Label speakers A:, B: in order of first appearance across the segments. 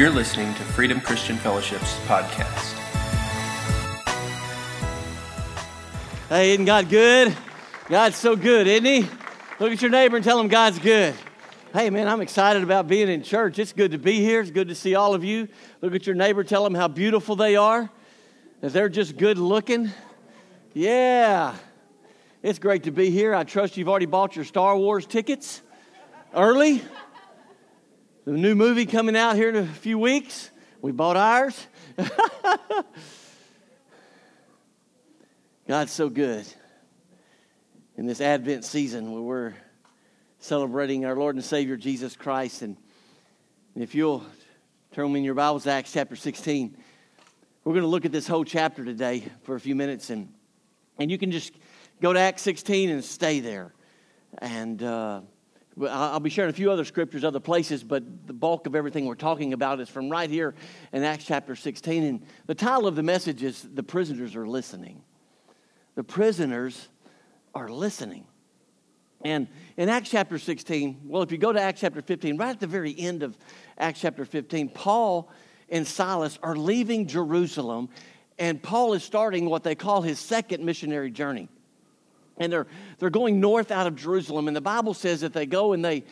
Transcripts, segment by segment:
A: You're listening to Freedom Christian Fellowship's podcast.
B: Hey, isn't God good? God's so good, isn't He? Look at your neighbor and tell him God's good. Hey, man, I'm excited about being in church. It's good to be here. It's good to see all of you. Look at your neighbor, tell them how beautiful they are, that they're just good looking. Yeah, it's great to be here. I trust you've already bought your Star Wars tickets early. The new movie coming out here in a few weeks. We bought ours. God's so good. In this Advent season where we're celebrating our Lord and Savior Jesus Christ. And if you'll turn in your Bibles to Acts chapter 16, we're going to look at this whole chapter today for a few minutes. And, and you can just go to Acts 16 and stay there. And. Uh, I'll be sharing a few other scriptures, other places, but the bulk of everything we're talking about is from right here in Acts chapter 16. And the title of the message is The Prisoners Are Listening. The prisoners are listening. And in Acts chapter 16, well, if you go to Acts chapter 15, right at the very end of Acts chapter 15, Paul and Silas are leaving Jerusalem, and Paul is starting what they call his second missionary journey and they're, they're going north out of Jerusalem. And the Bible says that they go and they,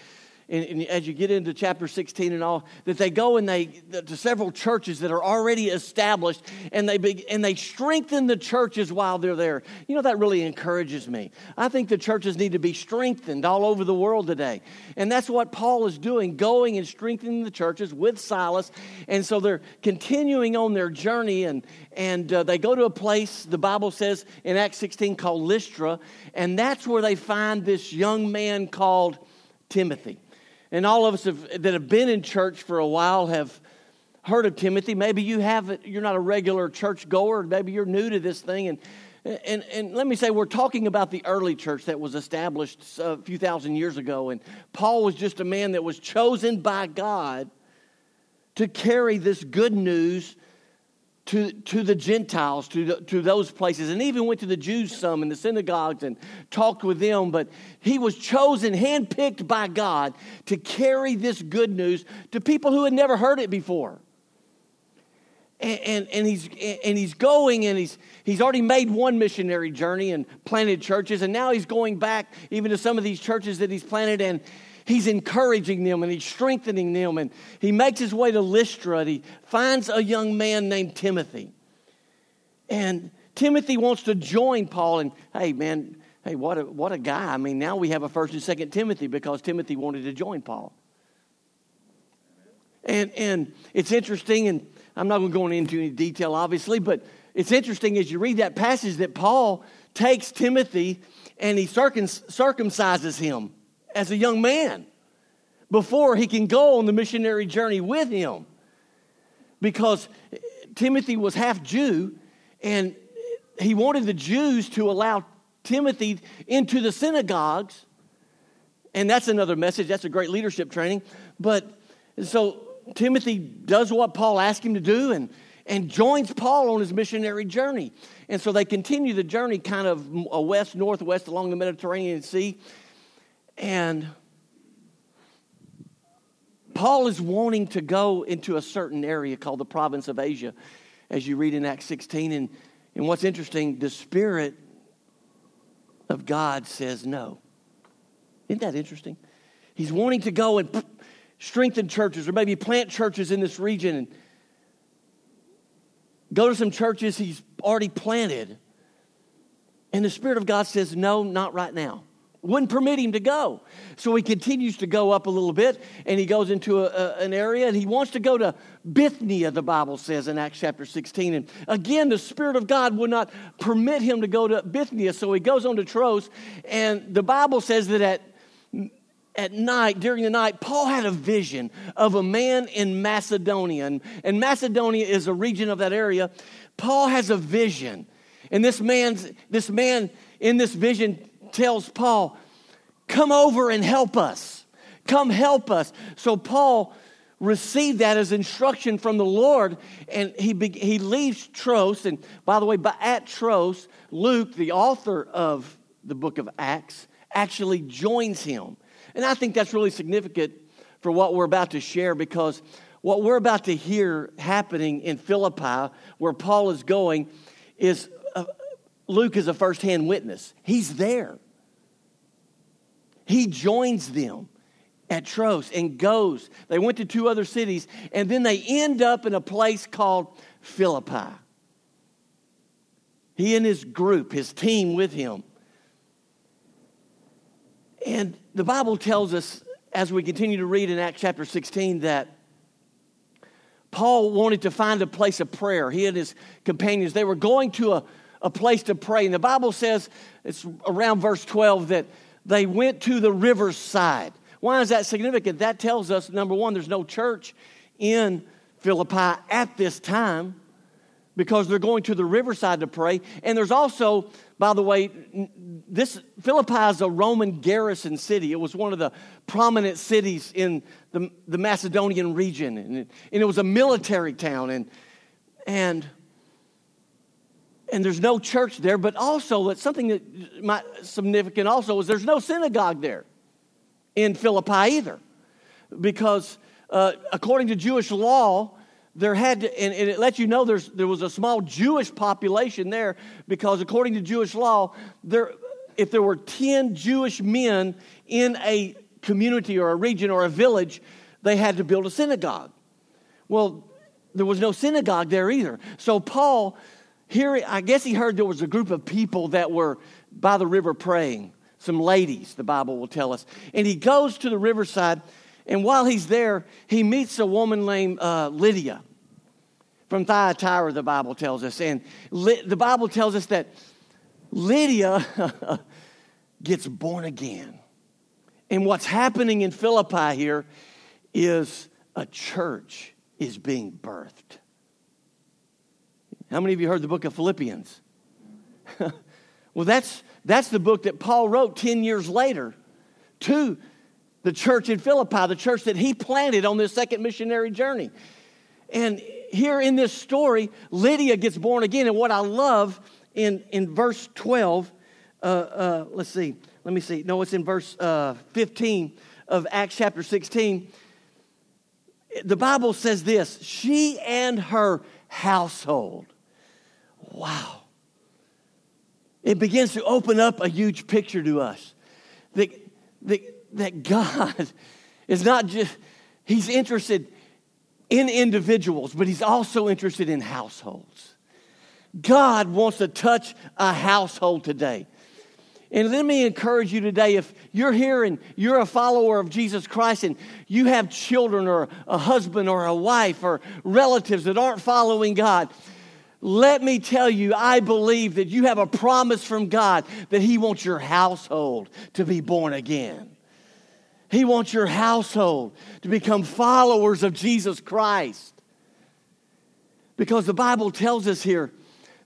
B: and, and, as you get into chapter 16 and all, that they go and they to several churches that are already established, and they be, and they strengthen the churches while they're there. You know that really encourages me. I think the churches need to be strengthened all over the world today, and that's what Paul is doing, going and strengthening the churches with Silas, and so they're continuing on their journey, and and uh, they go to a place the Bible says in Acts 16 called Lystra, and that's where they find this young man called Timothy. And all of us have, that have been in church for a while have heard of Timothy. Maybe you haven't, you're not a regular church goer, maybe you're new to this thing. And, and, and let me say, we're talking about the early church that was established a few thousand years ago. And Paul was just a man that was chosen by God to carry this good news to, to the Gentiles, to, the, to those places, and even went to the Jews some in the synagogues and talked with them. But he was chosen, handpicked by God to carry this good news to people who had never heard it before. And, and, and, he's, and he's going and he's, he's already made one missionary journey and planted churches, and now he's going back even to some of these churches that he's planted, and, he's encouraging them and he's strengthening them. And he makes his way to Lystra and he finds a young man named Timothy. And Timothy wants to join Paul. And hey, man, hey, what a, what a guy. I mean, now we have a first and second Timothy because Timothy wanted to join Paul. And, and it's interesting, and I'm not going to go into any detail, obviously, but it's interesting as you read that passage that Paul takes Timothy and he circumcises him as a young man before he can go on the missionary journey with him. Because Timothy was half Jew, and he wanted the Jews to allow Timothy into the synagogues. And that's another message. That's a great leadership training. But so Timothy does what Paul asked him to do and, and joins Paul on his missionary journey. And so they continue the journey kind of west, northwest along the Mediterranean Sea. And Paul is wanting to go into a certain area called the province of Asia, as you read in Acts 16. And, and what's interesting, the Spirit of God says no. Isn't that interesting? He's wanting to go and strengthen churches or maybe plant churches in this region and go to some churches he's already planted. And the Spirit of God says, no, not right now wouldn't permit him to go. So he continues to go up a little bit and he goes into a, a, an area and he wants to go to Bithynia, the Bible says in Acts chapter 16. And again, the Spirit of God would not permit him to go to Bithynia. So he goes on to Troas. And the Bible says that at, at night, during the night, Paul had a vision of a man in Macedonia. And, and Macedonia is a region of that area. Paul has a vision. And this man's, this man in this vision tells Paul, Come over and help us. Come help us. So Paul received that as instruction from the Lord, and he, he leaves Troas. And by the way, at Troas, Luke, the author of the book of Acts, actually joins him. And I think that's really significant for what we're about to share because what we're about to hear happening in Philippi, where Paul is going, is Luke is a firsthand witness. He's there. He joins them at Troas and goes. They went to two other cities, and then they end up in a place called Philippi. He and his group, his team with him. And the Bible tells us, as we continue to read in Acts chapter 16, that Paul wanted to find a place of prayer. He and his companions, they were going to a, a place to pray. And the Bible says, it's around verse 12, that they went to the riverside. Why is that significant? That tells us, number one, there's no church in Philippi at this time because they're going to the riverside to pray. And there's also, by the way, this Philippi is a Roman garrison city. It was one of the prominent cities in the, the Macedonian region, and it, and it was a military town. And and and there's no church there. But also, it's something that might significant also is there's no synagogue there in Philippi either, because uh, according to Jewish law there had to, and, it lets you know there's, there was a small Jewish population there because according to Jewish law, there, if there were 10 Jewish men in a community or a region or a village, they had to build a synagogue. Well, there was no synagogue there either. So Paul, here, I guess he heard there was a group of people that were by the river praying. Some ladies, the Bible will tell us. And he goes to the riverside, and while he's there, he meets a woman named uh, Lydia from Thyatira, the Bible tells us. And the Bible tells us that Lydia gets born again. And what's happening in Philippi here is a church is being birthed. How many of you heard the book of Philippians? well, that's, that's the book that Paul wrote 10 years later to the church in Philippi, the church that he planted on this second missionary journey. And here in this story, Lydia gets born again. And what I love in, in verse 12, uh, uh, let's see, let me see. No, it's in verse uh, 15 of Acts chapter 16. The Bible says this she and her household. Wow. It begins to open up a huge picture to us that, that, that God is not just, He's interested in individuals, but he's also interested in households. God wants to touch a household today. And let me encourage you today if you're here and you're a follower of Jesus Christ and you have children or a husband or a wife or relatives that aren't following God, let me tell you, I believe that you have a promise from God that He wants your household to be born again. He wants your household to become followers of Jesus Christ. Because the Bible tells us here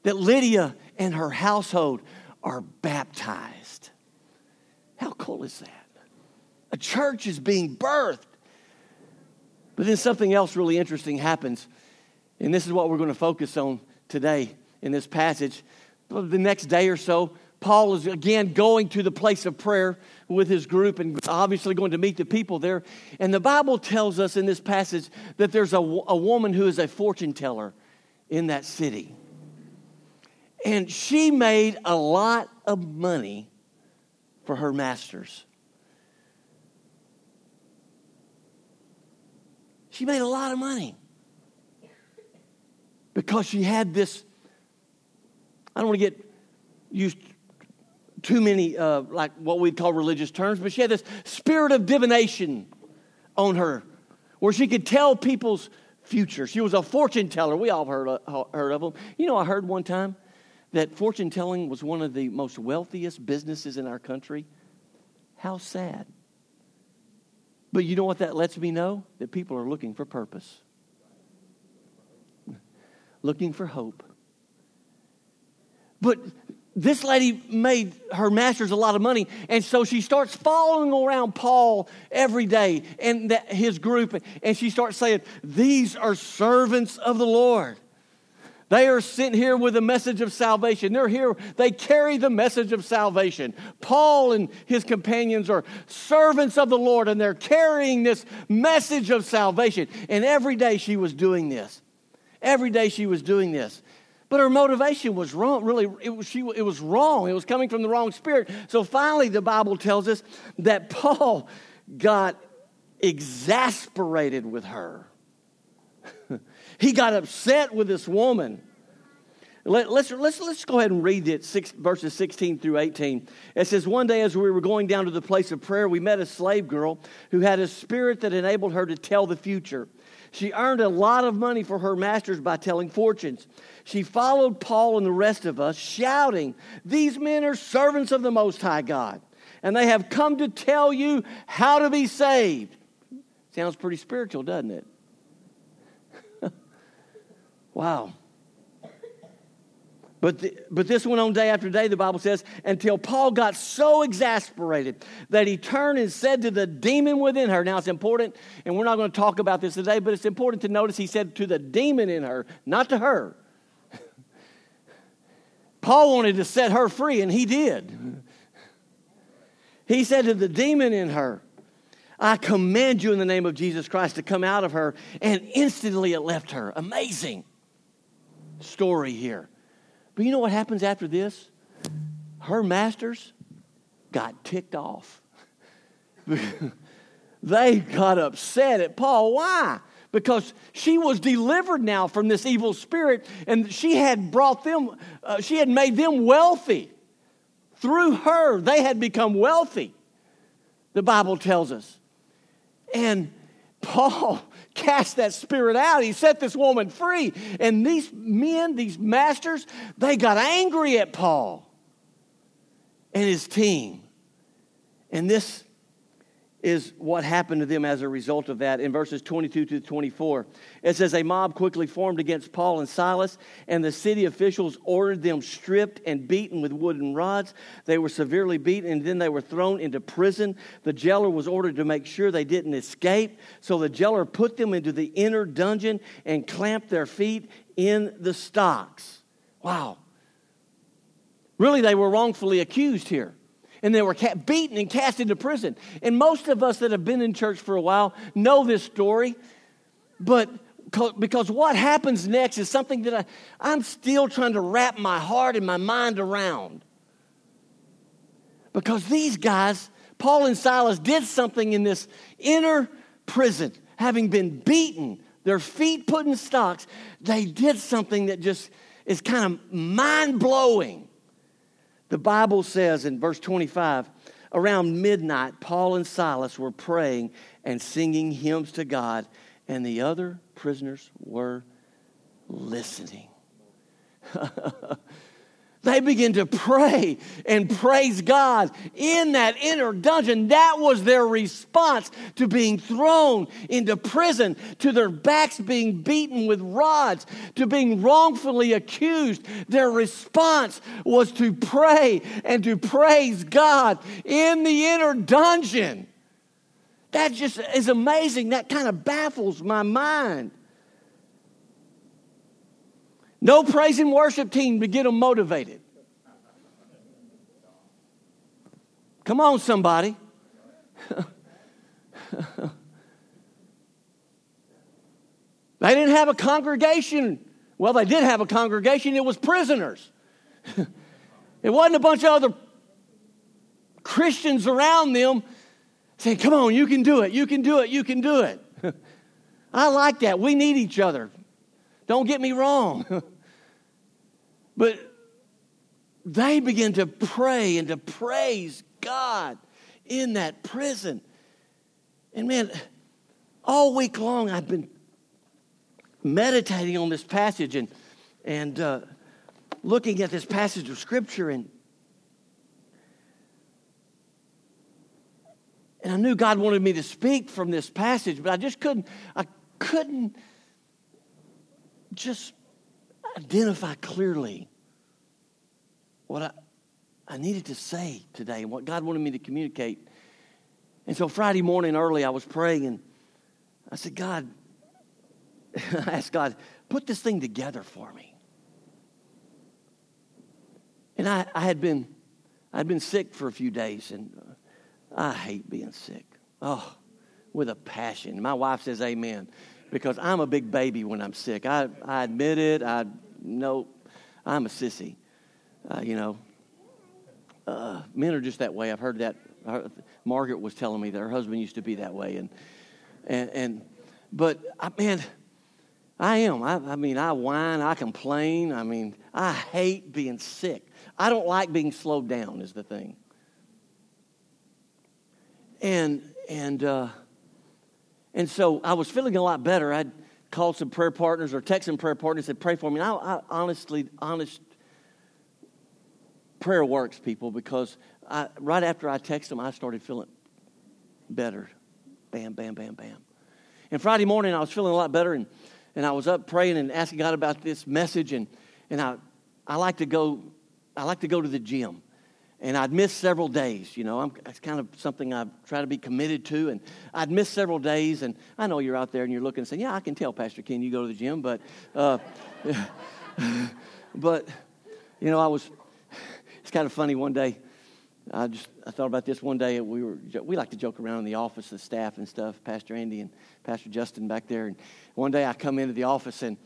B: that Lydia and her household are baptized. How cool is that? A church is being birthed. But then something else really interesting happens. And this is what we're going to focus on today in this passage. The next day or so, Paul is again going to the place of prayer with his group and obviously going to meet the people there. And the Bible tells us in this passage that there's a, a woman who is a fortune teller in that city. And she made a lot of money for her masters. She made a lot of money because she had this. I don't want to get used too many, uh, like what we'd call religious terms, but she had this spirit of divination on her where she could tell people's future. She was a fortune teller. We all heard, uh, heard of them. You know, I heard one time that fortune telling was one of the most wealthiest businesses in our country. How sad. But you know what that lets me know? That people are looking for purpose, looking for hope. But this lady made her masters a lot of money and so she starts following around paul every day and that, his group and she starts saying these are servants of the lord They are sent here with a message of salvation. They're here, they carry the message of salvation. Paul and his companions are servants of the Lord, and they're carrying this message of salvation. And every day she was doing this. Every day she was doing this. But her motivation was wrong. Really, it was, she, it was wrong. It was coming from the wrong spirit. So finally, the Bible tells us that Paul got exasperated with her. he got upset with this woman. Let, us let's, let's, let's go ahead and read it, six, verses 16 through 18. It says, One day as we were going down to the place of prayer, we met a slave girl who had a spirit that enabled her to tell the future. She earned a lot of money for her masters by telling fortunes. She followed Paul and the rest of us, shouting, These men are servants of the Most High God, and they have come to tell you how to be saved. Sounds pretty spiritual, doesn't it? wow. But, the, but this went on day after day, the Bible says, until Paul got so exasperated that he turned and said to the demon within her. Now, it's important, and we're not going to talk about this today, but it's important to notice he said to the demon in her, not to her. Paul wanted to set her free, and he did. He said to the demon in her, I command you in the name of Jesus Christ to come out of her. And instantly it left her. Amazing story here. But you know what happens after this? Her masters got ticked off. they got upset at Paul. Why? Because she was delivered now from this evil spirit and she had brought them, uh, she had made them wealthy. Through her, they had become wealthy, the Bible tells us. And Paul cast that spirit out. He set this woman free. And these men, these masters, they got angry at Paul and his team. And this is what happened to them as a result of that in verses 22 to 24. It says, A mob quickly formed against Paul and Silas, and the city officials ordered them stripped and beaten with wooden rods. They were severely beaten, and then they were thrown into prison. The jailer was ordered to make sure they didn't escape, so the jailer put them into the inner dungeon and clamped their feet in the stocks. Wow. Really, they were wrongfully accused here and they were beaten and cast into prison. And most of us that have been in church for a while know this story, but because what happens next is something that I, I'm still trying to wrap my heart and my mind around. Because these guys, Paul and Silas, did something in this inner prison, having been beaten, their feet put in stocks, they did something that just is kind of mind blowing. The Bible says in verse 25, around midnight, Paul and Silas were praying and singing hymns to God, and the other prisoners were listening. They begin to pray and praise God in that inner dungeon. That was their response to being thrown into prison, to their backs being beaten with rods, to being wrongfully accused. Their response was to pray and to praise God in the inner dungeon. That just is amazing. That kind of baffles my mind. No praise and worship team to get them motivated. Come on, somebody. they didn't have a congregation. Well, they did have a congregation, it was prisoners. it wasn't a bunch of other Christians around them saying, Come on, you can do it, you can do it, you can do it. I like that. We need each other. Don't get me wrong. But they begin to pray and to praise God in that prison. And man, all week long I've been meditating on this passage and, and uh, looking at this passage of Scripture and And I knew God wanted me to speak from this passage, but I just couldn't, I couldn't just identify clearly what I, I needed to say today and what God wanted me to communicate. And so Friday morning early, I was praying and I said, God, I asked God, put this thing together for me. And I, I had been, I'd been sick for a few days, and uh, I hate being sick. Oh, with a passion. My wife says amen because I'm a big baby when I'm sick. I, I admit it. I know I'm a sissy. Uh, you know, uh, men are just that way. I've heard that. Her, Margaret was telling me that her husband used to be that way, and and and but I, man, I am. I, I mean, I whine. I complain. I mean, I hate being sick. I don't like being slowed down. Is the thing. And and uh, and so I was feeling a lot better. I'd called some prayer partners or texted some prayer partners and said, "Pray for me." And I, I honestly, honest prayer works, people, because I, right after I texted them, I started feeling better. Bam, bam, bam, bam. And Friday morning, I was feeling a lot better, and, and I was up praying and asking God about this message, and, and I, I like to go, I like to go to the gym. And I'd missed several days, you know. I'm, it's kind of something I try to be committed to. And I'd missed several days, and I know you're out there and you're looking and saying, "Yeah, I can tell, Pastor Ken, you go to the gym." But, uh, but you know, I was it's kind of funny. One day, I just I thought about this. One day, we were we like to joke around in the office, the staff and stuff. Pastor Andy and Pastor Justin back there. And one day, I come into the office and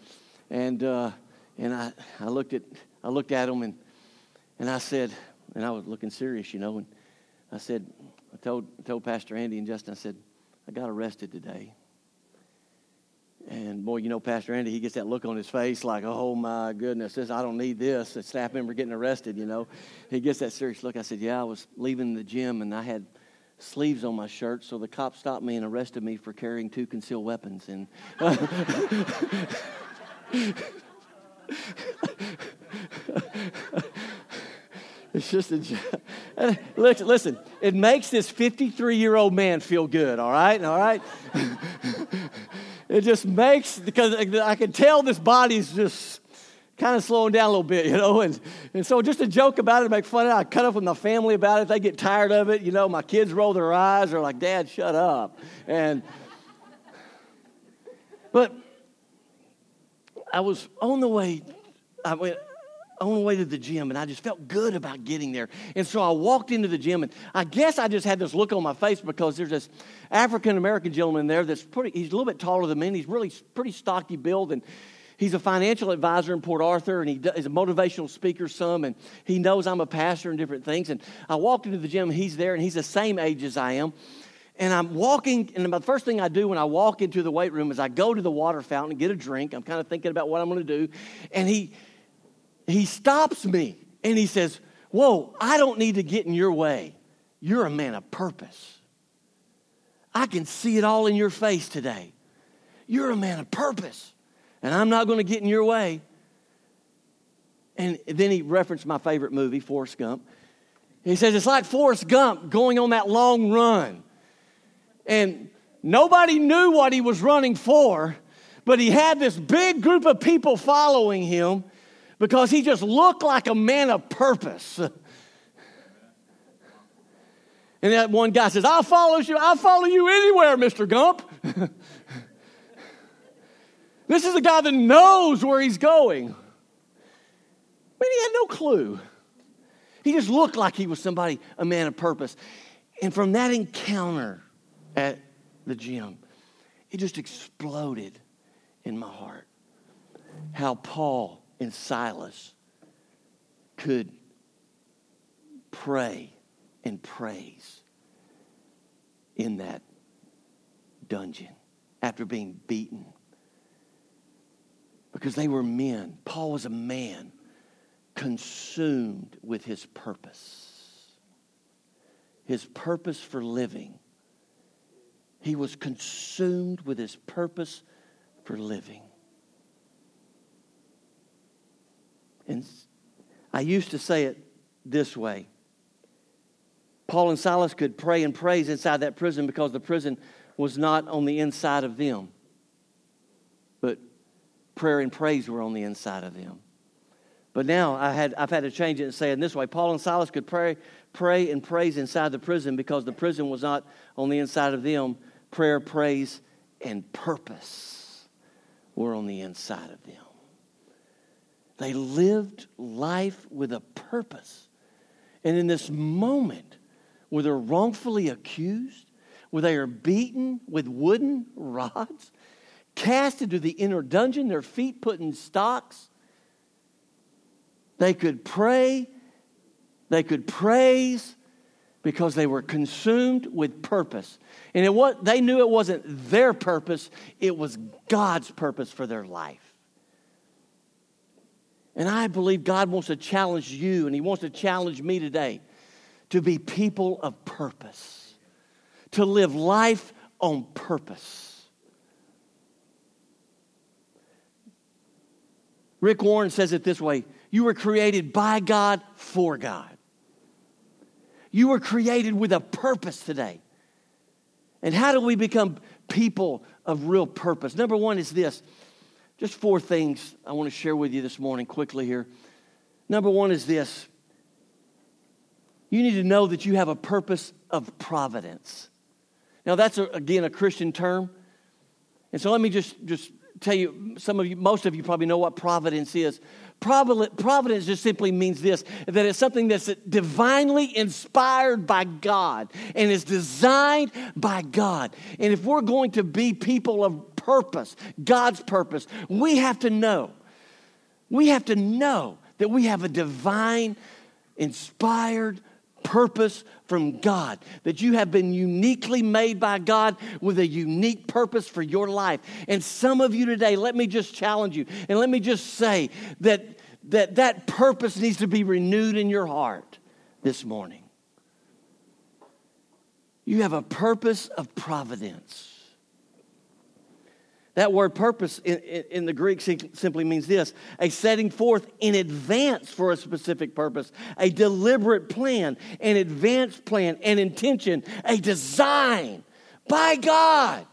B: and uh, and I I looked at I looked at them and and I said, and I was looking serious, you know, and I said, I told told Pastor Andy and Justin, I said, I got arrested today. And boy, you know, Pastor Andy, he gets that look on his face like, oh my goodness, this, I don't need this. A staff member getting arrested, you know. He gets that serious look. I said, yeah, I was leaving the gym and I had sleeves on my shirt, so the cop stopped me and arrested me for carrying two concealed weapons. And it's just a listen, listen, it makes this 53 year old man feel good, all right? All right? it just makes, because I can tell this body's just kind of slowing down a little bit, you know. And, and so just a joke about it, make fun of it. I cut up with my family about it. They get tired of it, you know. My kids roll their eyes. They're like, Dad, shut up. And, but I was on the way, I went, on the way to the gym and I just felt good about getting there. And so I walked into the gym and I guess I just had this look on my face because there's this African American gentleman there that's pretty, he's a little bit taller than me and he's really pretty stocky build and he's a financial advisor in Port Arthur and he is a motivational speaker some and he knows I'm a pastor and different things. And I walked into the gym and he's there and he's the same age as I am. And I'm walking, and the first thing I do when I walk into the weight room is I go to the water fountain and get a drink. I'm kind of thinking about what I'm going to do. And he, he stops me and he says, Whoa, I don't need to get in your way. You're a man of purpose. I can see it all in your face today. You're a man of purpose, and I'm not going to get in your way. And then he referenced my favorite movie, Forrest Gump. He says, It's like Forrest Gump going on that long run. And nobody knew what he was running for, but he had this big group of people following him because he just looked like a man of purpose. And that one guy says, I'll follow you, I'll follow you anywhere, Mr. Gump. this is a guy that knows where he's going. But he had no clue. He just looked like he was somebody, a man of purpose. And from that encounter at the gym, it just exploded in my heart. How Paul and Silas could pray and praise in that dungeon after being beaten. Because they were men. Paul was a man consumed with his purpose, his purpose for living. He was consumed with his purpose for living. And I used to say it this way Paul and Silas could pray and praise inside that prison because the prison was not on the inside of them, but prayer and praise were on the inside of them. But now I had, I've had to change it and say it this way Paul and Silas could pray, pray and praise inside the prison because the prison was not on the inside of them. Prayer, praise, and purpose were on the inside of them. They lived life with a purpose. And in this moment where they're wrongfully accused, where they are beaten with wooden rods, cast into the inner dungeon, their feet put in stocks, they could pray, they could praise because they were consumed with purpose. And it was, they knew it wasn't their purpose, it was God's purpose for their life. And I believe God wants to challenge you and He wants to challenge me today to be people of purpose, to live life on purpose. Rick Warren says it this way You were created by God for God. You were created with a purpose today. And how do we become people of real purpose? Number one is this just four things I want to share with you this morning quickly here. Number one is this you need to know that you have a purpose of providence. Now, that's, a, again, a Christian term. And so let me just, just tell you, some of you, most of you probably know what providence is. Providence just simply means this that it's something that's divinely inspired by God and is designed by God. And if we're going to be people of purpose, God's purpose, we have to know, we have to know that we have a divine, inspired purpose from God, that you have been uniquely made by God with a unique purpose for your life. And some of you today, let me just challenge you and let me just say that that, that purpose needs to be renewed in your heart this morning. You have a purpose of providence. That word purpose in, in, the Greek simply means this a setting forth in advance for a specific purpose, a deliberate plan, an advanced plan, an intention, a design by God.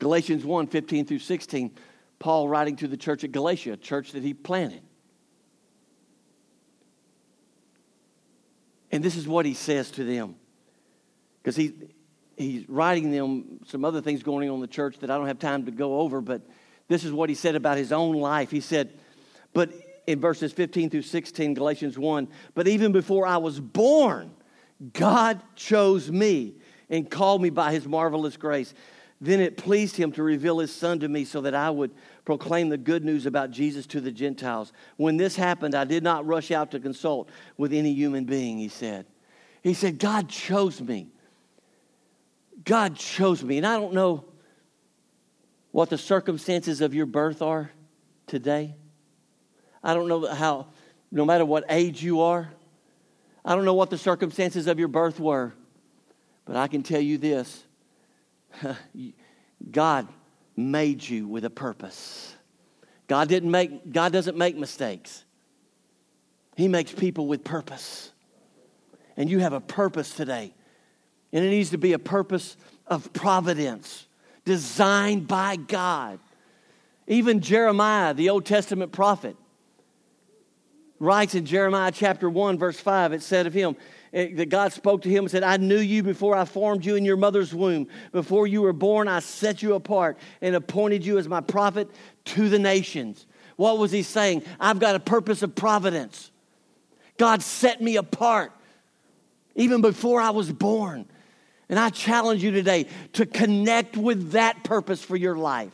B: Galatians 1 15 through 16, Paul writing to the church at Galatia, a church that he planted. And this is what he says to them. Because he, he's writing them some other things going on in the church that I don't have time to go over, but this is what he said about his own life. He said, but in verses 15 through 16, Galatians 1, but even before I was born, God chose me and called me by his marvelous grace. Then it pleased him to reveal his son to me so that I would proclaim the good news about Jesus to the Gentiles. When this happened, I did not rush out to consult with any human being, he said. He said, God chose me. God chose me. And I don't know what the circumstances of your birth are today. I don't know how, no matter what age you are, I don't know what the circumstances of your birth were. But I can tell you this God made you with a purpose. God didn't make God doesn't make mistakes. He makes people with purpose. And you have a purpose today. And it needs to be a purpose of providence, designed by God. Even Jeremiah, the Old Testament prophet, writes in Jeremiah chapter 1, verse 5, it said of him, that God spoke to him and said, I knew you before I formed you in your mother's womb. Before you were born, I set you apart and appointed you as my prophet to the nations. What was he saying? I've got a purpose of providence. God set me apart even before I was born. And I challenge you today to connect with that purpose for your life,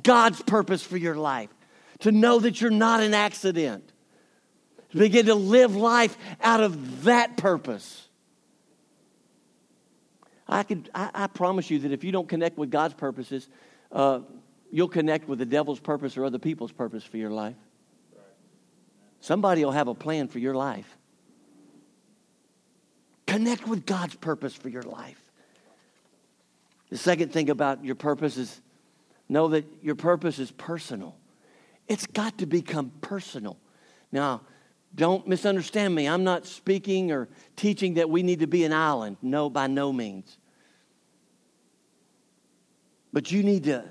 B: God's purpose for your life, to know that you're not an accident, to begin to live life out of that purpose. I, could, I, I promise you that if you don't connect with God's purposes, uh, you'll connect with the devil's purpose or other people's purpose for your life. Somebody will have a plan for your life. Connect with God's purpose for your life. The second thing about your purpose is know that your purpose is personal. It's got to become personal. Now, don't misunderstand me. I'm not speaking or teaching that we need to be an island. No, by no means. But you need to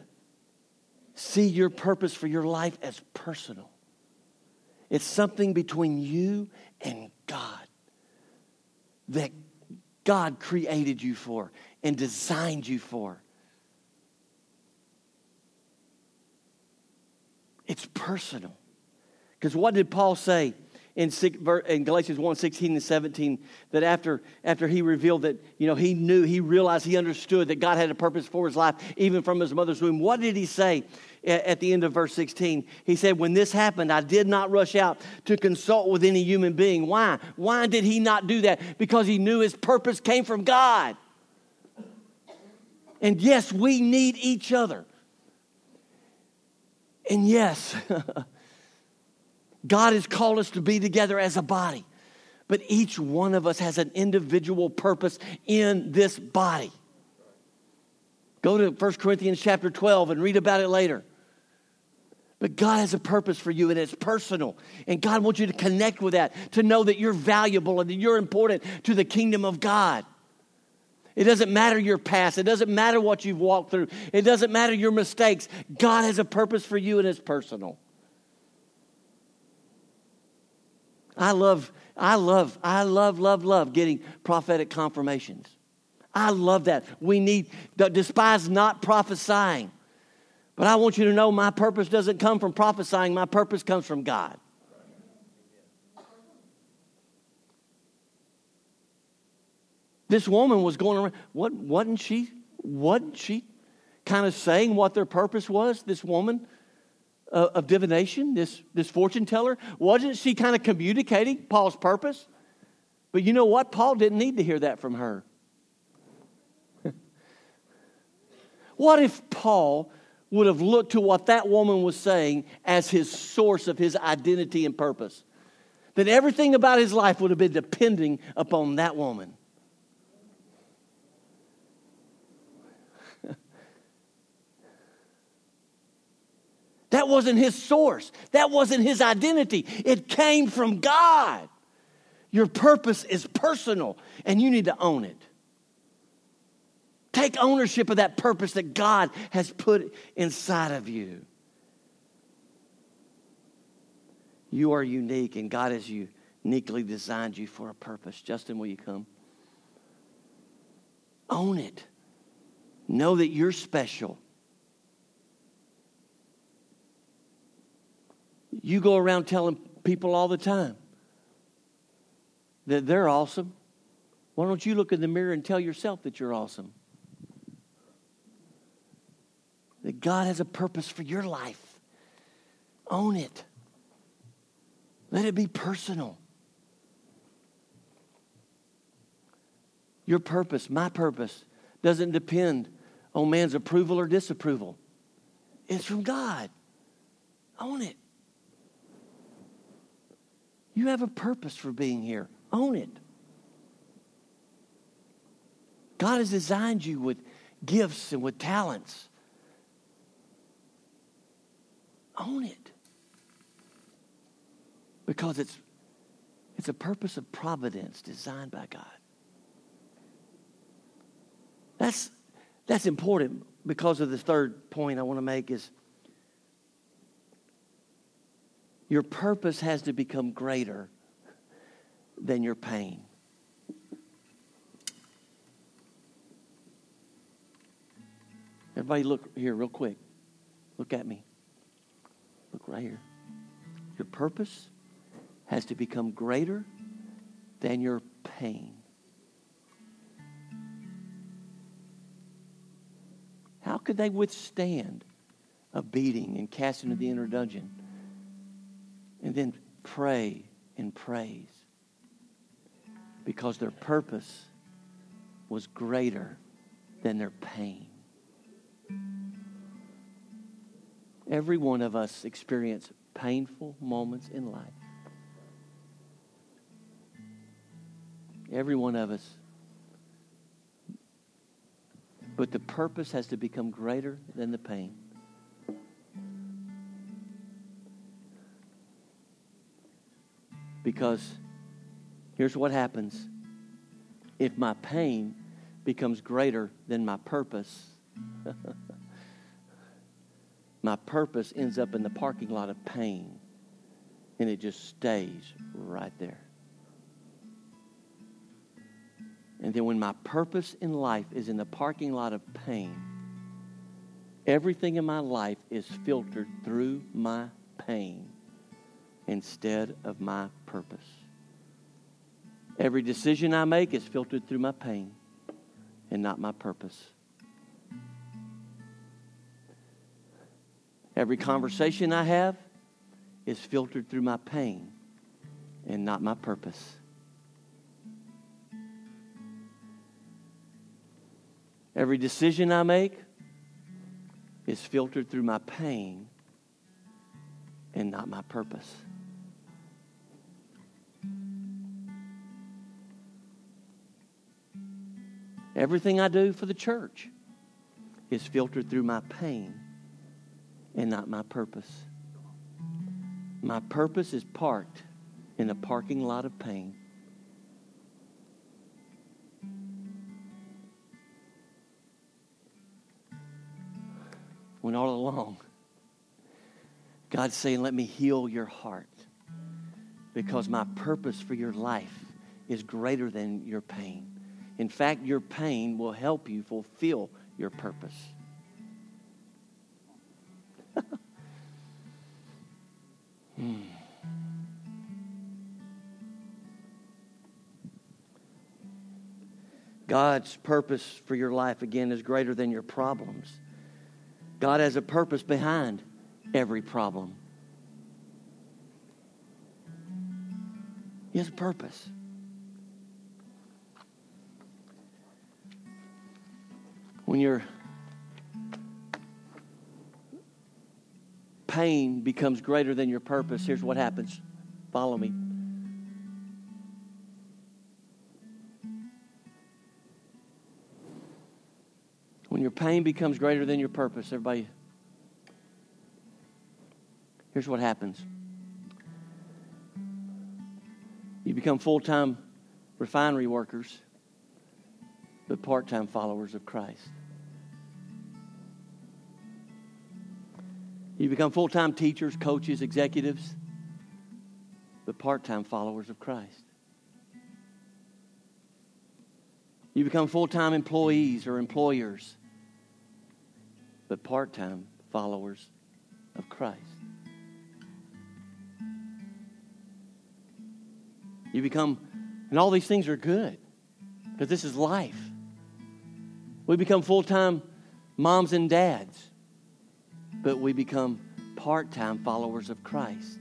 B: see your purpose for your life as personal. It's something between you and God that God created you for and designed you for. It's personal. Because what did Paul say in, in Galatians 1 16 and 17 that after, after he revealed that, you know, he knew, he realized, he understood that God had a purpose for his life, even from his mother's womb? What did he say at the end of verse 16? He said, When this happened, I did not rush out to consult with any human being. Why? Why did he not do that? Because he knew his purpose came from God. And yes, we need each other. And yes, God has called us to be together as a body, but each one of us has an individual purpose in this body. Go to 1 Corinthians chapter 12 and read about it later. But God has a purpose for you and it's personal. And God wants you to connect with that, to know that you're valuable and that you're important to the kingdom of God. It doesn't matter your past. It doesn't matter what you've walked through. It doesn't matter your mistakes. God has a purpose for you and it's personal. I love, I love, I love, love, love getting prophetic confirmations. I love that. We need, despise not prophesying. But I want you to know my purpose doesn't come from prophesying, my purpose comes from God. This woman was going around, what, wasn't she, wasn't she kind of saying what their purpose was, this woman? uh, of divination, this, this fortune teller? Wasn't she kind of communicating Paul's purpose? But you know what? Paul didn't need to hear that from her. what if Paul would have looked to what that woman was saying as his source of his identity and purpose? Then everything about his life would have been depending upon that woman. That wasn't his source. That wasn't his identity. It came from God. Your purpose is personal, and you need to own it. Take ownership of that purpose that God has put inside of you. You are unique, and God has uniquely designed you for a purpose. Justin, will you come? Own it. Know that you're special. You go around telling people all the time that they're awesome. Why don't you look in the mirror and tell yourself that you're awesome? That God has a purpose for your life. Own it. Let it be personal. Your purpose, my purpose, doesn't depend on man's approval or disapproval. It's from God. Own it. You have a purpose for being here. Own it. God has designed you with gifts and with talents. Own it. Because it's, it's a purpose of providence designed by God. That's, that's important because of the third point I want to make is Your purpose has to become greater than your pain. Everybody, look here, real quick. Look at me. Look right here. Your purpose has to become greater than your pain. How could they withstand a beating and cast into the inner dungeon? and then pray and praise because their purpose was greater than their pain. Every one of us experience painful moments in life. Every one of us. But the purpose has to become greater than the pain. Because here's what happens if my pain becomes greater than my purpose, my purpose ends up in the parking lot of pain and it just stays right there. And then when my purpose in life is in the parking lot of pain, everything in my life is filtered through my pain instead of my purpose. Every decision I make is filtered through my pain and not my purpose. Every conversation I have is filtered through my pain and not my purpose. Every decision I make is filtered through my pain and not my purpose. Everything I do for the church is filtered through my pain and not my purpose. My purpose is parked in a parking lot of pain. When all along, God's saying, Let me heal your heart because my purpose for your life is greater than your pain. In fact, your pain will help you fulfill your purpose. God's purpose for your life, again, is greater than your problems. God has a purpose behind every problem. He has a purpose. When your pain becomes greater than your purpose, here's what happens. Follow me. Your pain becomes greater than your purpose, everybody, here's what happens. You become full time refinery workers, but part time followers of Christ. You become full time teachers, coaches, executives, but part time followers of Christ. You become full time employees or employers, but part time followers of Christ. You become, and all these things are good because this is life. We become full time moms and dads, but we become part time followers of Christ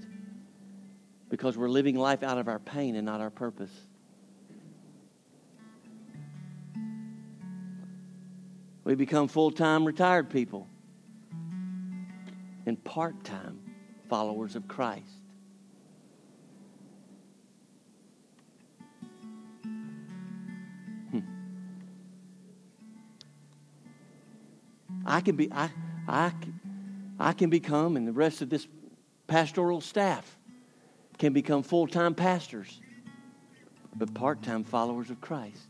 B: because we're living life out of our pain and not our purpose. We become full time retired people and part time followers of Christ. Hmm. I can be I I I can become and the rest of this pastoral staff can become full-time pastors but part-time followers of Christ.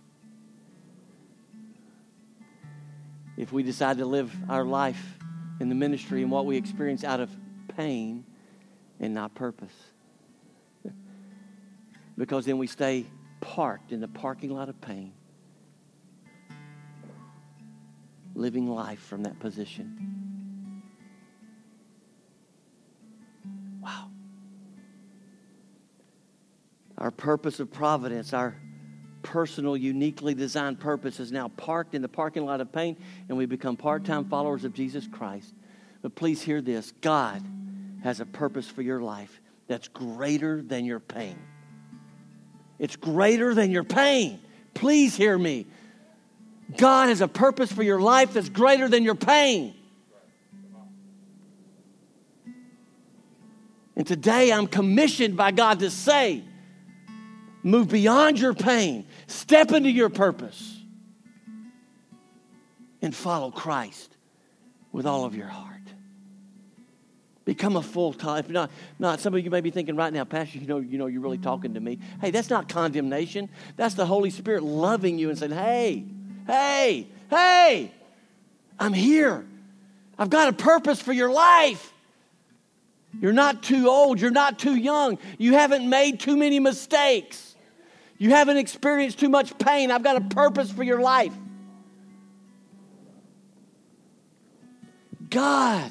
B: If we decide to live our life in the ministry and what we experience out of pain and not purpose. because then we stay parked in the parking lot of pain, living life from that position. Wow. Our purpose of providence, our personal, uniquely designed purpose is now parked in the parking lot of pain, and we become part time followers of Jesus Christ. But please hear this God has a purpose for your life that's greater than your pain. It's greater than your pain. Please hear me. God has a purpose for your life that's greater than your pain. And today I'm commissioned by God to say, Move beyond your pain. Step into your purpose. And follow Christ with all of your heart. Become a full time. Not, not some of you may be thinking right now, Pastor, you know, you know, you're really talking to me. Hey, that's not condemnation. That's the Holy Spirit loving you and saying, Hey, hey, hey, I'm here. I've got a purpose for your life. You're not too old. You're not too young. You haven't made too many mistakes. You haven't experienced too much pain. I've got a purpose for your life. God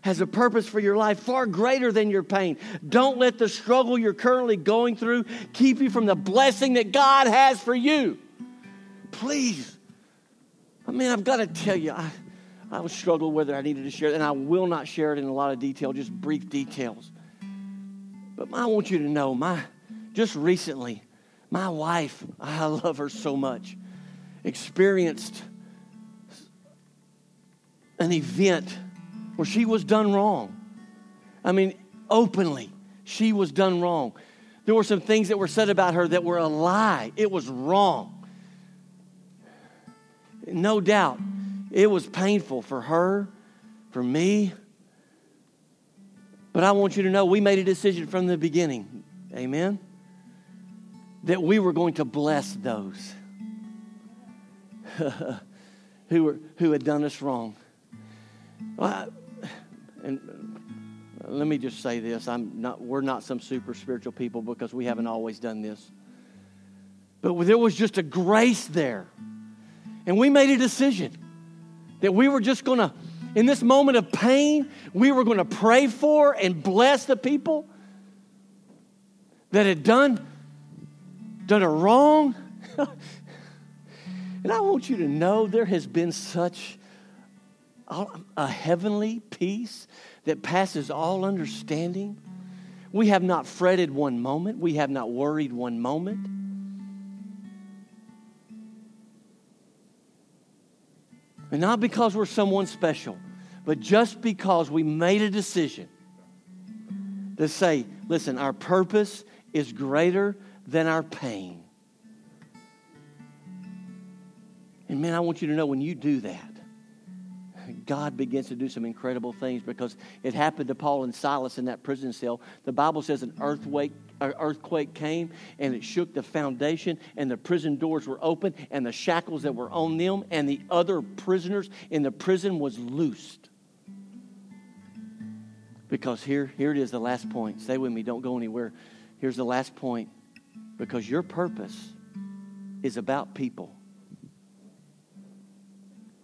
B: has a purpose for your life far greater than your pain. Don't let the struggle you're currently going through keep you from the blessing that God has for you. Please. I mean, I've got to tell you, I, I was struggling whether I needed to share it, and I will not share it in a lot of detail, just brief details. But I want you to know, my just recently, my wife, I love her so much, experienced an event where she was done wrong. I mean, openly, she was done wrong. There were some things that were said about her that were a lie. It was wrong. No doubt, it was painful for her, for me. But I want you to know we made a decision from the beginning. Amen that we were going to bless those who, were, who had done us wrong. Well, I, and let me just say this I'm not, we're not some super spiritual people because we haven't always done this. But there was just a grace there. And we made a decision that we were just going to, in this moment of pain, we were going to pray for and bless the people that had done done a wrong. and I want you to know there has been such a heavenly peace that passes all understanding. We have not fretted one moment, we have not worried one moment. And not because we're someone special, but just because we made a decision to say, listen, our purpose is greater than our pain. And man, I want you to know when you do that, God begins to do some incredible things because it happened to Paul and Silas in that prison cell. The Bible says an earthquake, earthquake came and it shook the foundation, and the prison doors were open, and the shackles that were on them and the other prisoners in the prison was loosed. Because here, here it is, the last point. Stay with me, don't go anywhere. Here's the last point because your purpose is about people.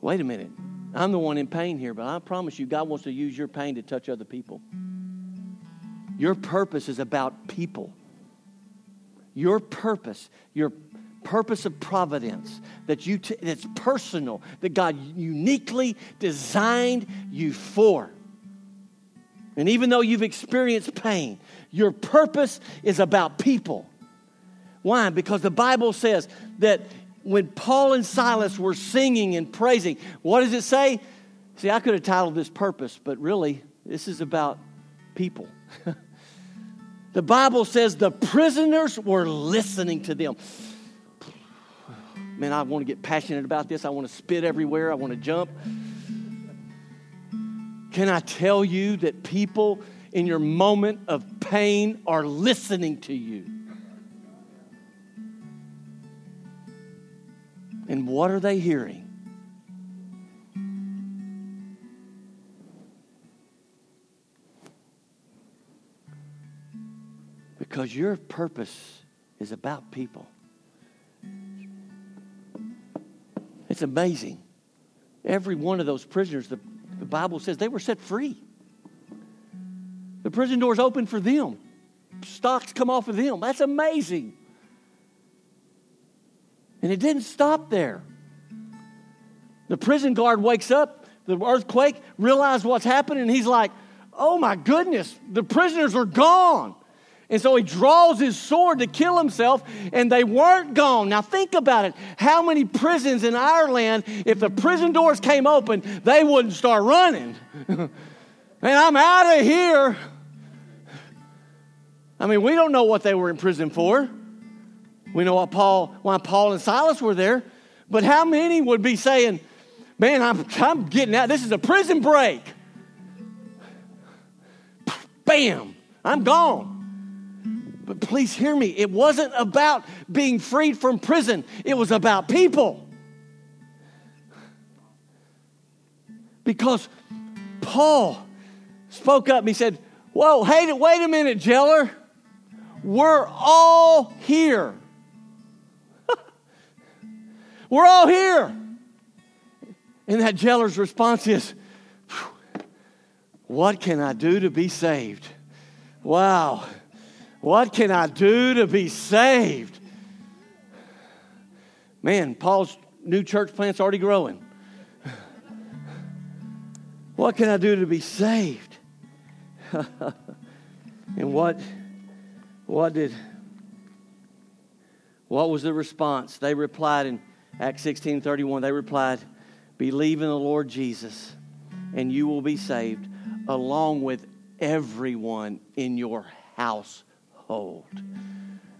B: Wait a minute. I'm the one in pain here, but I promise you, God wants to use your pain to touch other people. Your purpose is about people. Your purpose, your purpose of providence that you t- that's personal, that God uniquely designed you for. And even though you've experienced pain, your purpose is about people. Why? Because the Bible says that when Paul and Silas were singing and praising, what does it say? See, I could have titled this Purpose, but really, this is about people. the Bible says the prisoners were listening to them. Man, I want to get passionate about this. I want to spit everywhere. I want to jump. Can I tell you that people in your moment of pain are listening to you? And what are they hearing? Because your purpose is about people. It's amazing. Every one of those prisoners, the, the Bible says they were set free. The prison doors open for them. Stocks come off of them. That's amazing. And it didn't stop there. The prison guard wakes up, the earthquake, realizes what's happening, and he's like, oh my goodness, the prisoners are gone. And so he draws his sword to kill himself, and they weren't gone. Now, think about it. How many prisons in Ireland, if the prison doors came open, they wouldn't start running? and I'm out of here. I mean, we don't know what they were in prison for. We know what Paul, why Paul and Silas were there. But how many would be saying, Man, I'm, I'm getting out. This is a prison break. Bam, I'm gone. But please hear me. It wasn't about being freed from prison, it was about people. Because Paul spoke up and he said, Whoa, hey, wait a minute, jailer. We're all here. We're all here. And that jailer's response is, What can I do to be saved? Wow. What can I do to be saved? Man, Paul's new church plant's already growing. What can I do to be saved? and what what did what was the response? They replied in Acts 16 31, they replied, Believe in the Lord Jesus, and you will be saved, along with everyone in your household.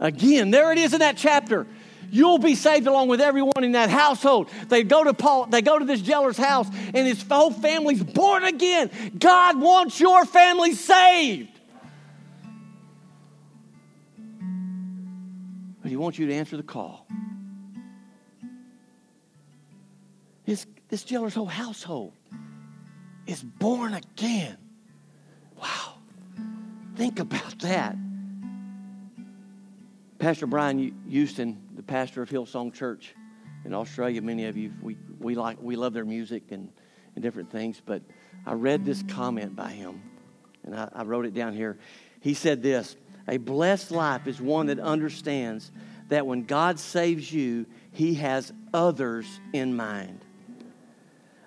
B: Again, there it is in that chapter. You'll be saved along with everyone in that household. They go to Paul, they go to this jailer's house, and his whole family's born again. God wants your family saved. But he wants you to answer the call. His, this jailer's whole household is born again. Wow. Think about that. Pastor Brian Houston, the pastor of Hillsong Church in Australia, many of you, we, we, like, we love their music and, and different things, but I read this comment by him, and I, I wrote it down here. He said this A blessed life is one that understands that when God saves you, he has others in mind.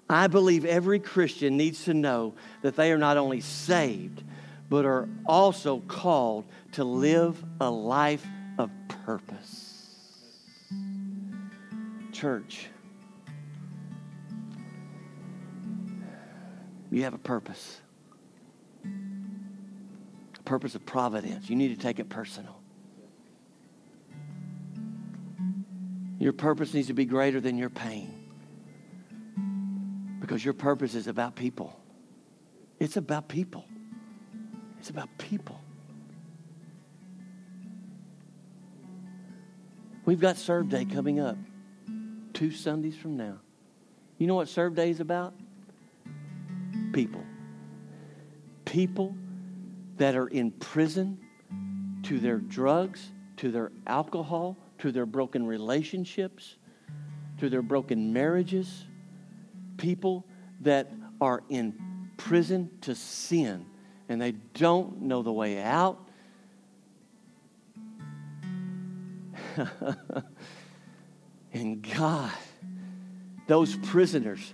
B: I believe every Christian needs to know that they are not only saved, but are also called to live a life of purpose. Church, you have a purpose. A purpose of providence. You need to take it personal. Your purpose needs to be greater than your pain. Because your purpose is about people. It's about people. It's about people. We've got Serve Day coming up two Sundays from now. You know what Serve Day is about? People. People that are in prison to their drugs, to their alcohol, to their broken relationships, to their broken marriages. People that are in prison to sin and they don't know the way out and God, those prisoners,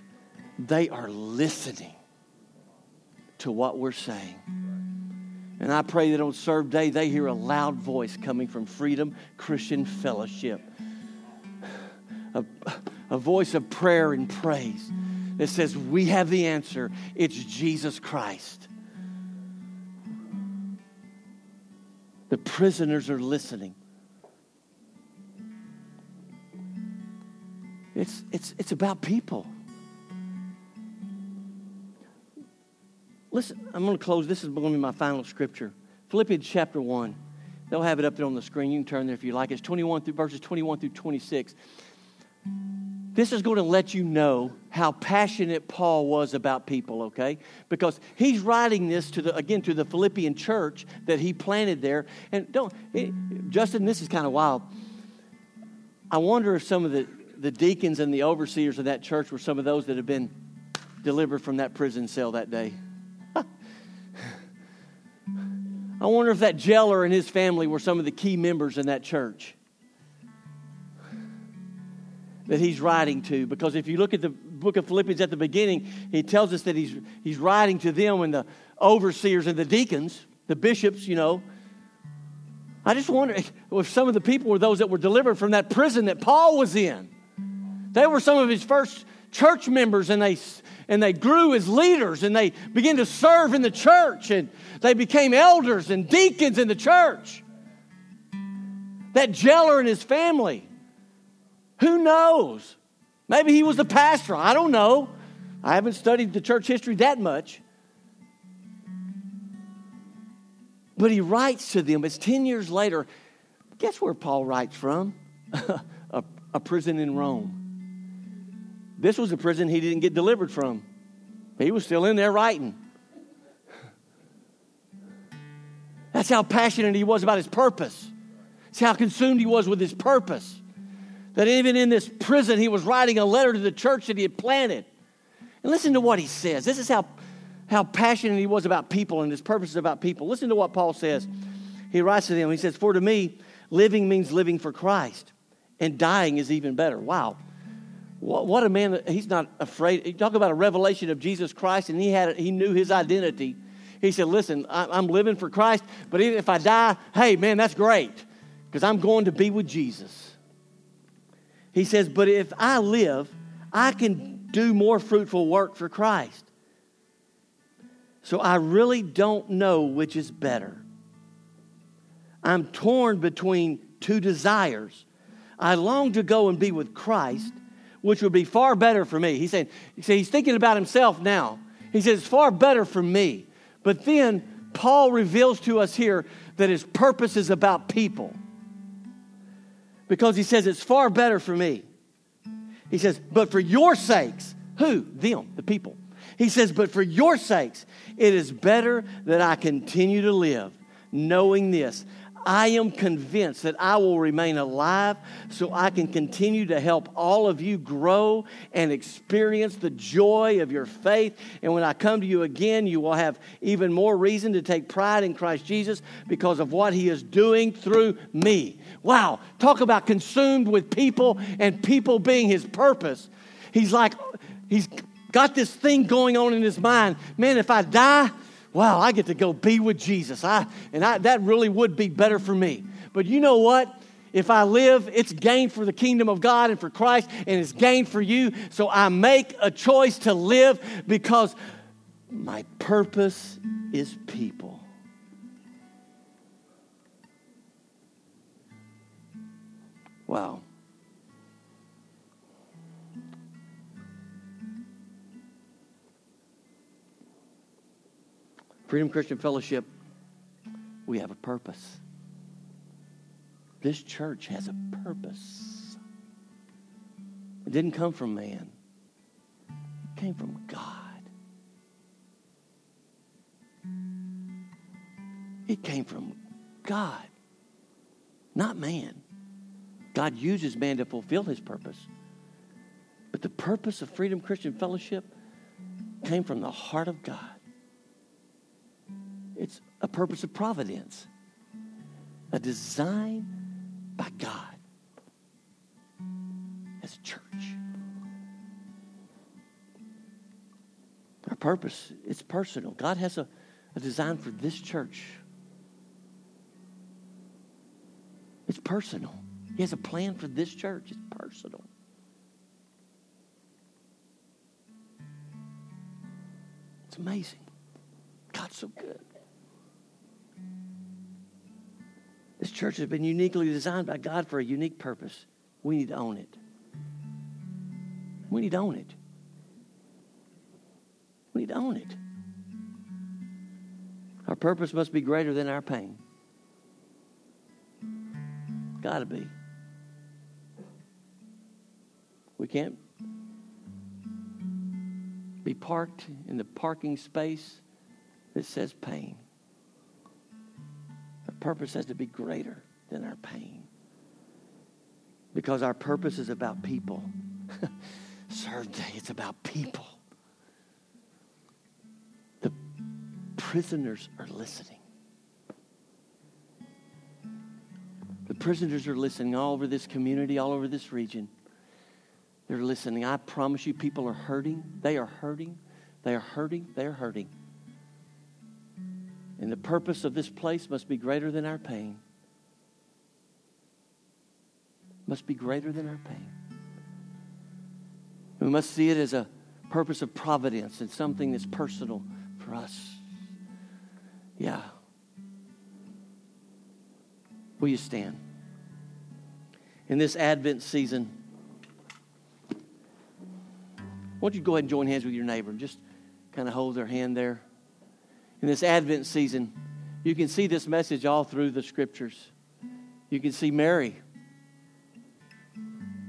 B: they are listening to what we're saying. And I pray that on Serve Day, they hear a loud voice coming from Freedom Christian Fellowship. A, a voice of prayer and praise that says, We have the answer. It's Jesus Christ. The prisoners are listening. It's, it's, it's about people. Listen, I'm going to close. This is going to be my final scripture. Philippians chapter 1. They'll have it up there on the screen. You can turn there if you like. It's 21 through verses 21 through 26. This is going to let you know how passionate Paul was about people, okay? Because he's writing this to the again to the Philippian church that he planted there. And don't it, Justin, this is kind of wild. I wonder if some of the the deacons and the overseers of that church were some of those that had been delivered from that prison cell that day. I wonder if that jailer and his family were some of the key members in that church that he's writing to. Because if you look at the book of Philippians at the beginning, he tells us that he's, he's writing to them and the overseers and the deacons, the bishops, you know. I just wonder if some of the people were those that were delivered from that prison that Paul was in. They were some of his first church members, and they, and they grew as leaders, and they began to serve in the church, and they became elders and deacons in the church. That jailer and his family. Who knows? Maybe he was the pastor. I don't know. I haven't studied the church history that much. But he writes to them. It's 10 years later. Guess where Paul writes from? a, a prison in Rome. This was a prison he didn't get delivered from. He was still in there writing. That's how passionate he was about his purpose. That's how consumed he was with his purpose. That even in this prison, he was writing a letter to the church that he had planted. And listen to what he says. This is how, how passionate he was about people and his purpose is about people. Listen to what Paul says. He writes to them, he says, For to me, living means living for Christ, and dying is even better. Wow. What, what a man, he's not afraid. You talk about a revelation of Jesus Christ, and he, had, he knew his identity. He said, Listen, I'm living for Christ, but even if I die, hey, man, that's great, because I'm going to be with Jesus. He says, But if I live, I can do more fruitful work for Christ. So I really don't know which is better. I'm torn between two desires. I long to go and be with Christ, which would be far better for me. He's saying, he's thinking about himself now. He says, it's far better for me. But then Paul reveals to us here that his purpose is about people. Because he says, it's far better for me. He says, but for your sakes, who? Them, the people. He says, but for your sakes, it is better that I continue to live, knowing this I am convinced that I will remain alive so I can continue to help all of you grow and experience the joy of your faith. And when I come to you again, you will have even more reason to take pride in Christ Jesus because of what he is doing through me. Wow, talk about consumed with people and people being his purpose. He's like, he's got this thing going on in his mind. Man, if I die, wow, I get to go be with Jesus. I, and I, that really would be better for me. But you know what? If I live, it's gain for the kingdom of God and for Christ, and it's gain for you. So I make a choice to live because my purpose is people. Wow. Freedom Christian Fellowship, we have a purpose. This church has a purpose. It didn't come from man, it came from God. It came from God, not man. God uses man to fulfill his purpose. But the purpose of Freedom Christian Fellowship came from the heart of God. It's a purpose of providence, a design by God as a church. Our purpose, it's personal. God has a, a design for this church. It's personal. He has a plan for this church. It's personal. It's amazing. God's so good. This church has been uniquely designed by God for a unique purpose. We need to own it. We need to own it. We need to own it. Our purpose must be greater than our pain. Got to be. We can't be parked in the parking space that says pain Our purpose has to be greater than our pain. Because our purpose is about people. Day, it's about people. The prisoners are listening. The prisoners are listening all over this community, all over this region. They're listening. I promise you, people are hurting. They are hurting. They are hurting. They are hurting. And the purpose of this place must be greater than our pain. Must be greater than our pain. We must see it as a purpose of providence and something that's personal for us. Yeah. Will you stand? In this Advent season, why don't you go ahead and join hands with your neighbor? and Just kind of hold their hand there in this Advent season, you can see this message all through the scriptures. You can see Mary.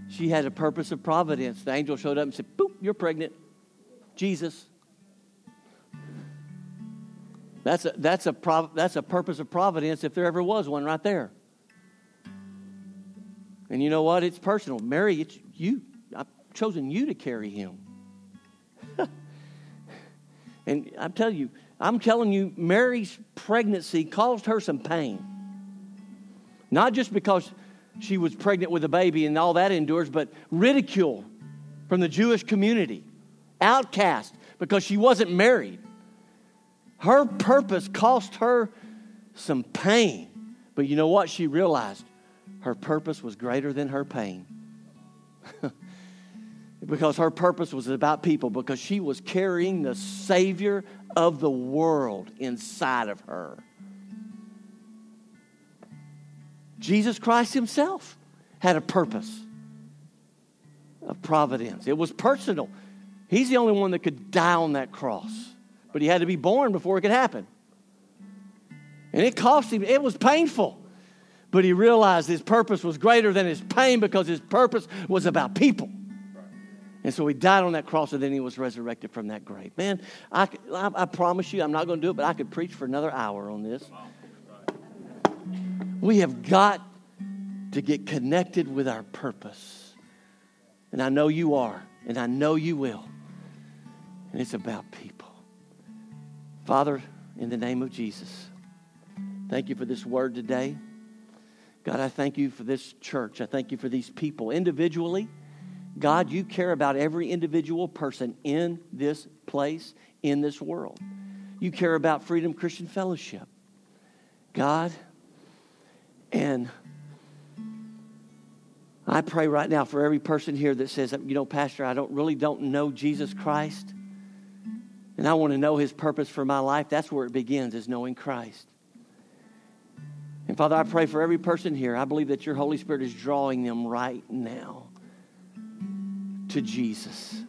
B: She had a purpose of providence. The angel showed up and said, Boop, you're pregnant. Jesus. That's a, that's, a prov- that's a purpose of providence if there ever was one right there. And you know what? It's personal. Mary, it's you. I've chosen you to carry him. And I'm telling you, I'm telling you, Mary's pregnancy caused her some pain. Not just because she was pregnant with a baby and all that endures, but ridicule from the Jewish community, outcast because she wasn't married. Her purpose cost her some pain. But you know what? She realized her purpose was greater than her pain. because her purpose was about people, because she was carrying the Savior of the world inside of her. Jesus Christ Himself had a purpose of providence, it was personal. He's the only one that could die on that cross, but He had to be born before it could happen. And it cost Him, it was painful. But he realized his purpose was greater than his pain because his purpose was about people. And so he died on that cross and then he was resurrected from that grave. Man, I, I, I promise you, I'm not going to do it, but I could preach for another hour on this. We have got to get connected with our purpose. And I know you are, and I know you will. And it's about people. Father, in the name of Jesus, thank you for this word today. God, I thank you for this church. I thank you for these people individually. God, you care about every individual person in this place, in this world. You care about Freedom Christian Fellowship. God, and I pray right now for every person here that says, you know, Pastor, I don't really don't know Jesus Christ, and I want to know his purpose for my life. That's where it begins, is knowing Christ. And Father, I pray for every person here. I believe that your Holy Spirit is drawing them right now to Jesus.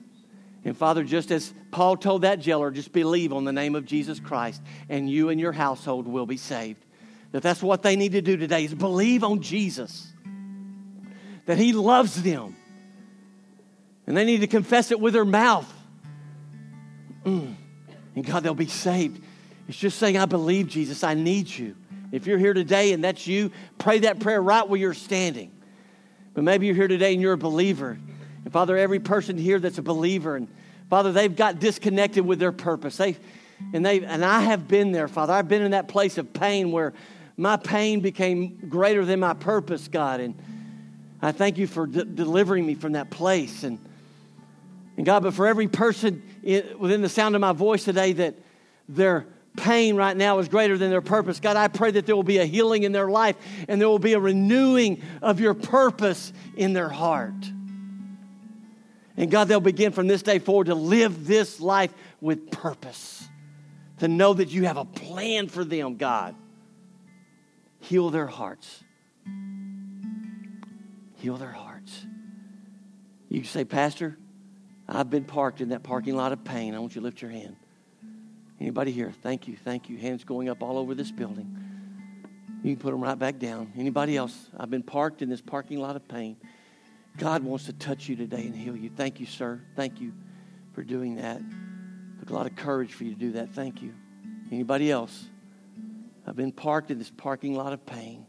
B: And Father, just as Paul told that jailer, just believe on the name of Jesus Christ, and you and your household will be saved. That that's what they need to do today is believe on Jesus. That he loves them. And they need to confess it with their mouth. Mm. And God, they'll be saved. It's just saying, I believe, Jesus, I need you. If you're here today and that's you, pray that prayer right where you're standing. But maybe you're here today and you're a believer. And Father, every person here that's a believer, and Father, they've got disconnected with their purpose. They, and they and I have been there, Father. I've been in that place of pain where my pain became greater than my purpose, God. And I thank you for de- delivering me from that place. And, and God, but for every person in, within the sound of my voice today that they're pain right now is greater than their purpose. God, I pray that there will be a healing in their life and there will be a renewing of your purpose in their heart. And God, they'll begin from this day forward to live this life with purpose, to know that you have a plan for them, God. Heal their hearts. Heal their hearts. You say, Pastor, I've been parked in that parking lot of pain. I want you to lift your hand. Anybody here? Thank you, thank you. Hands going up all over this building. You can put them right back down. Anybody else? I've been parked in this parking lot of pain. God wants to touch you today and heal you. Thank you, sir. Thank you for doing that. Took a lot of courage for you to do that. Thank you. Anybody else? I've been parked in this parking lot of pain.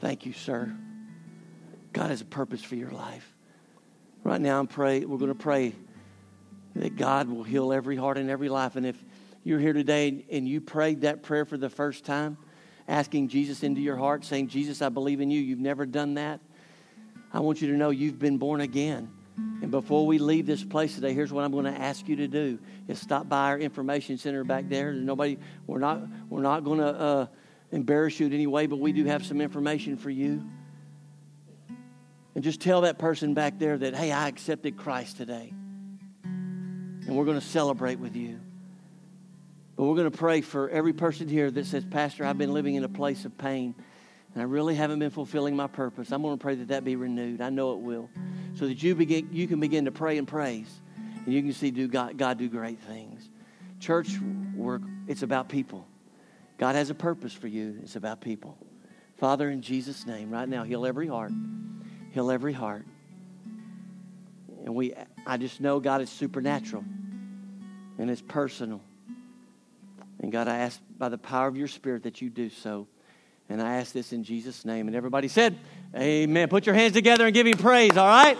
B: Thank you, sir. God has a purpose for your life. Right now, I'm pray. We're going to pray that God will heal every heart and every life. And if you're here today and you prayed that prayer for the first time, asking Jesus into your heart, saying, Jesus, I believe in you, you've never done that, I want you to know you've been born again. And before we leave this place today, here's what I'm going to ask you to do: is stop by our information center back there. Nobody. We're not. We're not going to uh, embarrass you in any way, but we do have some information for you. And just tell that person back there that, hey, I accepted Christ today and we're going to celebrate with you. But we're going to pray for every person here that says, Pastor, I've been living in a place of pain and I really haven't been fulfilling my purpose. I'm going to pray that that be renewed. I know it will. So that you, begin, you can begin to pray and praise and you can see do God, God do great things. Church work, it's about people. God has a purpose for you. It's about people. Father, in Jesus' name, right now, heal every heart. Heal every heart. And we, I just know, God, is supernatural and it's personal. And God, I ask by the power of your Spirit that you do so. And I ask this in Jesus' name. And everybody said, Amen. Put your hands together and give him praise, all right?